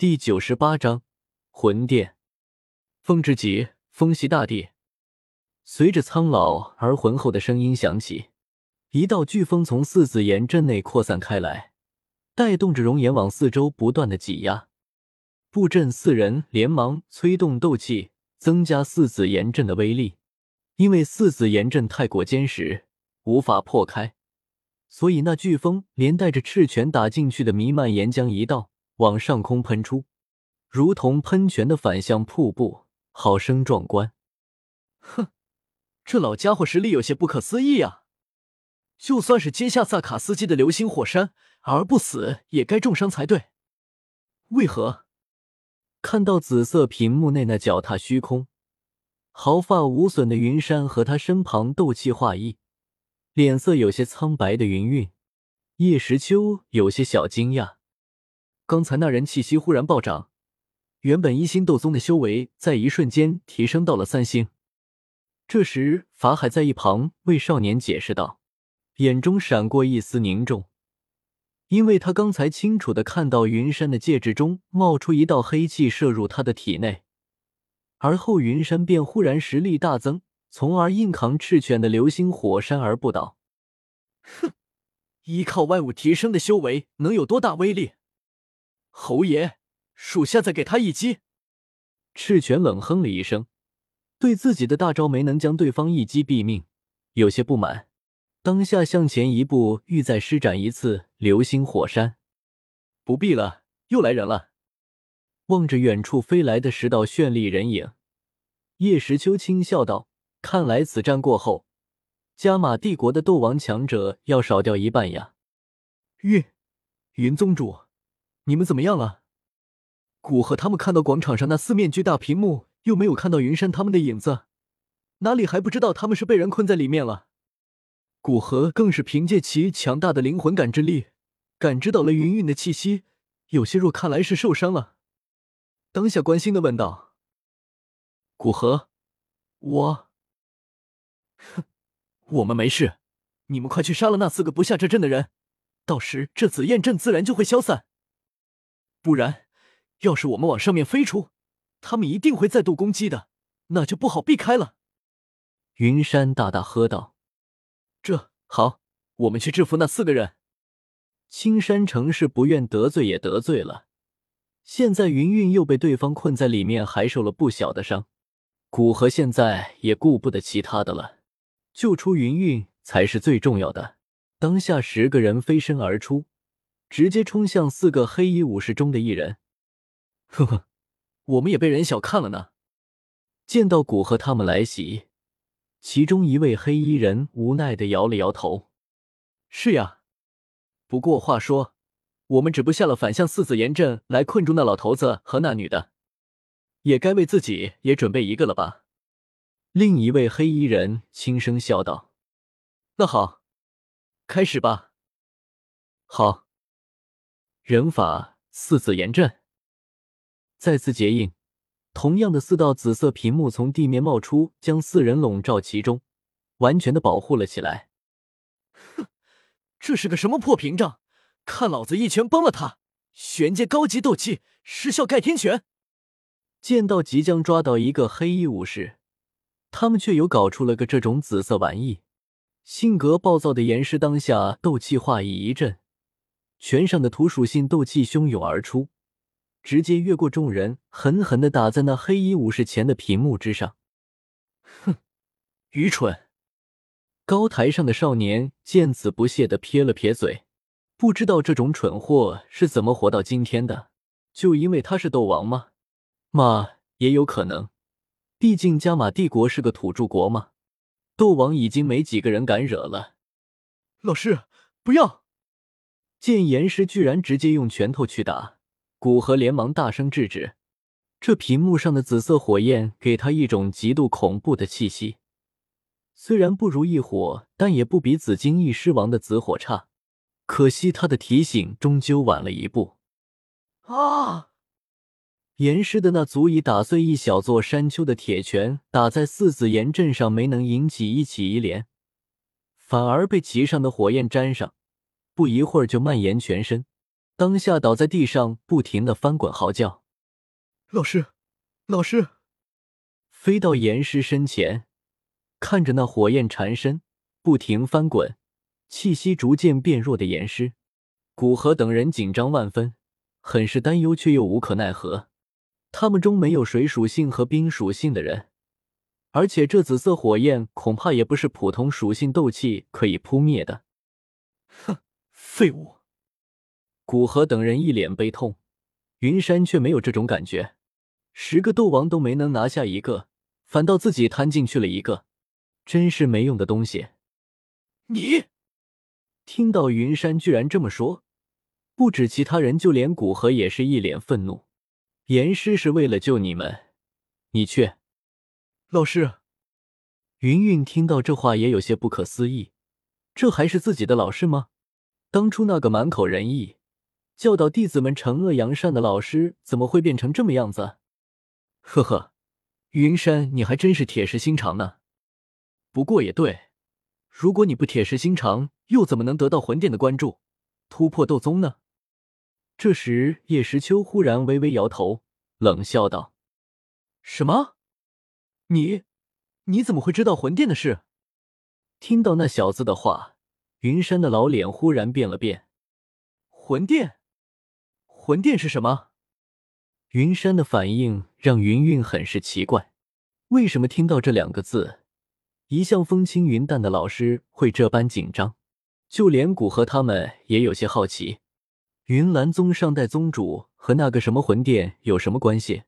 第九十八章魂殿。风之极，风袭大地。随着苍老而浑厚的声音响起，一道飓风从四子岩阵内扩散开来，带动着熔岩往四周不断的挤压。布阵四人连忙催动斗气，增加四子岩阵的威力。因为四子岩阵太过坚实，无法破开，所以那飓风连带着赤拳打进去的弥漫岩浆一道。往上空喷出，如同喷泉的反向瀑布，好生壮观。哼，这老家伙实力有些不可思议啊！就算是接下萨卡斯基的流星火山而不死，也该重伤才对。为何？看到紫色屏幕内那脚踏虚空、毫发无损的云山和他身旁斗气化翼、脸色有些苍白的云韵，叶时秋有些小惊讶。刚才那人气息忽然暴涨，原本一星斗宗的修为在一瞬间提升到了三星。这时，法海在一旁为少年解释道，眼中闪过一丝凝重，因为他刚才清楚的看到云山的戒指中冒出一道黑气，射入他的体内，而后云山便忽然实力大增，从而硬扛赤犬的流星火山而不倒。哼，依靠外物提升的修为能有多大威力？侯爷，属下再给他一击。赤犬冷哼了一声，对自己的大招没能将对方一击毙命，有些不满。当下向前一步，欲再施展一次流星火山。不必了，又来人了。望着远处飞来的十道绚丽人影，叶时秋轻笑道：“看来此战过后，加玛帝国的斗王强者要少掉一半呀。”云云宗主。你们怎么样了？古河他们看到广场上那四面巨大屏幕，又没有看到云山他们的影子，哪里还不知道他们是被人困在里面了？古河更是凭借其强大的灵魂感知力，感知到了云云的气息，有些弱，看来是受伤了。当下关心的问道：“古河，我……哼，我们没事，你们快去杀了那四个不下这阵的人，到时这紫焰阵自然就会消散。”不然，要是我们往上面飞出，他们一定会再度攻击的，那就不好避开了。云山大大喝道：“这好，我们去制服那四个人。”青山城是不愿得罪也得罪了，现在云韵又被对方困在里面，还受了不小的伤。古河现在也顾不得其他的了，救出云韵才是最重要的。当下十个人飞身而出。直接冲向四个黑衣武士中的一人，呵呵，我们也被人小看了呢。见到古河他们来袭，其中一位黑衣人无奈的摇了摇头：“是呀，不过话说，我们只不下了反向四子岩阵来困住那老头子和那女的，也该为自己也准备一个了吧？”另一位黑衣人轻声笑道：“那好，开始吧。”好。人法四字严阵再次结印，同样的四道紫色屏幕从地面冒出，将四人笼罩其中，完全的保护了起来。哼，这是个什么破屏障？看老子一拳崩了他！玄阶高级斗气，失效盖天拳。见到即将抓到一个黑衣武士，他们却又搞出了个这种紫色玩意。性格暴躁的岩师当下斗气化翼一阵。拳上的土属性斗气汹涌而出，直接越过众人，狠狠的打在那黑衣武士前的屏幕之上。哼，愚蠢！高台上的少年见此不屑的撇了撇嘴，不知道这种蠢货是怎么活到今天的。就因为他是斗王吗？嘛，也有可能。毕竟加玛帝国是个土著国嘛，斗王已经没几个人敢惹了。老师，不要！见岩师居然直接用拳头去打，古河连忙大声制止。这屏幕上的紫色火焰给他一种极度恐怖的气息，虽然不如异火，但也不比紫金翼狮王的紫火差。可惜他的提醒终究晚了一步。啊！岩师的那足以打碎一小座山丘的铁拳，打在四子岩阵上，没能引起一起一连，反而被其上的火焰沾上。不一会儿就蔓延全身，当下倒在地上，不停的翻滚嚎叫。老师，老师，飞到岩师身前，看着那火焰缠身、不停翻滚、气息逐渐变弱的岩师，古河等人紧张万分，很是担忧，却又无可奈何。他们中没有水属性和冰属性的人，而且这紫色火焰恐怕也不是普通属性斗气可以扑灭的。哼，废物！古河等人一脸悲痛，云山却没有这种感觉。十个斗王都没能拿下一个，反倒自己摊进去了一个，真是没用的东西。你听到云山居然这么说，不止其他人，就连古河也是一脸愤怒。严师是为了救你们，你却……老师，云云听到这话也有些不可思议，这还是自己的老师吗？当初那个满口仁义。教导弟子们惩恶扬善的老师怎么会变成这么样子？呵呵，云山，你还真是铁石心肠呢。不过也对，如果你不铁石心肠，又怎么能得到魂殿的关注，突破斗宗呢？这时，叶时秋忽然微微摇头，冷笑道：“什么？你，你怎么会知道魂殿的事？”听到那小子的话，云山的老脸忽然变了变。魂殿。魂殿是什么？云山的反应让云韵很是奇怪。为什么听到这两个字，一向风轻云淡的老师会这般紧张？就连古河他们也有些好奇。云岚宗上代宗主和那个什么魂殿有什么关系？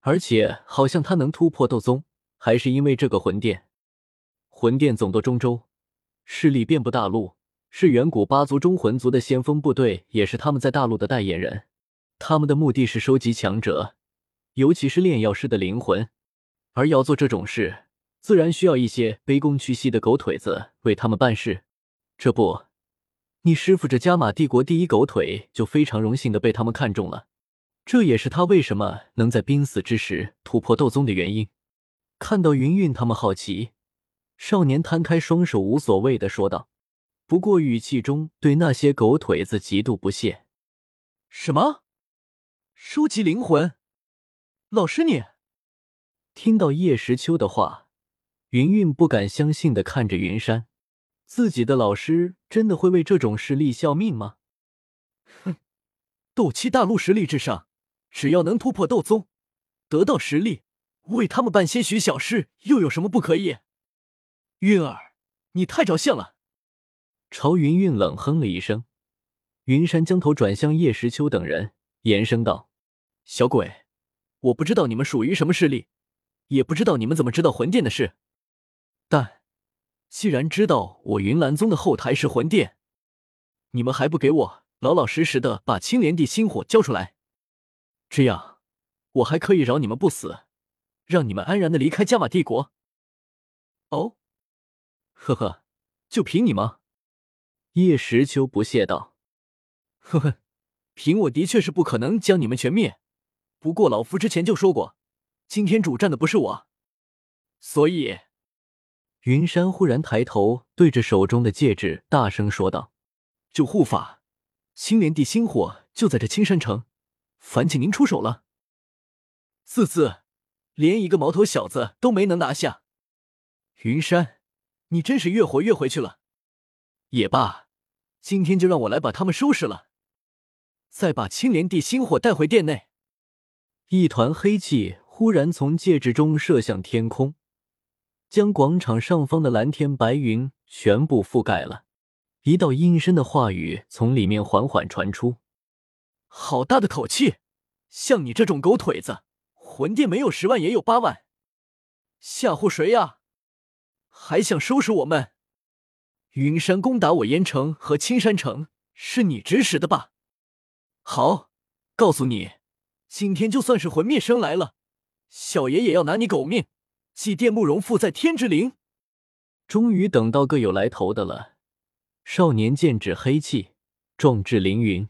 而且好像他能突破斗宗，还是因为这个魂殿。魂殿总舵中州，势力遍布大陆，是远古八族中魂族的先锋部队，也是他们在大陆的代言人。他们的目的是收集强者，尤其是炼药师的灵魂，而要做这种事，自然需要一些卑躬屈膝的狗腿子为他们办事。这不，你师傅这加玛帝国第一狗腿就非常荣幸的被他们看中了，这也是他为什么能在濒死之时突破斗宗的原因。看到云云他们好奇，少年摊开双手，无所谓的说道，不过语气中对那些狗腿子极度不屑。什么？收集灵魂，老师你听到叶时秋的话，云云不敢相信的看着云山，自己的老师真的会为这种事立效命吗？哼，斗气大陆实力至上，只要能突破斗宗，得到实力，为他们办些许小事，又有什么不可以？韵儿，你太着相了！朝云云冷哼了一声，云山将头转向叶时秋等人，严声道。小鬼，我不知道你们属于什么势力，也不知道你们怎么知道魂殿的事。但既然知道我云岚宗的后台是魂殿，你们还不给我老老实实的把青莲地心火交出来？这样，我还可以饶你们不死，让你们安然的离开加玛帝国。哦，呵呵，就凭你吗？叶时秋不屑道。呵呵，凭我的确是不可能将你们全灭。不过老夫之前就说过，今天主战的不是我，所以，云山忽然抬头对着手中的戒指大声说道：“就护法，青莲地心火就在这青山城，烦请您出手了。”四字，连一个毛头小子都没能拿下。云山，你真是越活越回去了。也罢，今天就让我来把他们收拾了，再把青莲地心火带回殿内。一团黑气忽然从戒指中射向天空，将广场上方的蓝天白云全部覆盖了。一道阴森的话语从里面缓缓传出：“好大的口气！像你这种狗腿子，魂殿没有十万也有八万，吓唬谁呀？还想收拾我们？云山攻打我燕城和青山城，是你指使的吧？好，告诉你。”今天就算是魂灭生来了，小爷也要拿你狗命！祭奠慕容复在天之灵。终于等到个有来头的了。少年剑指黑气，壮志凌云。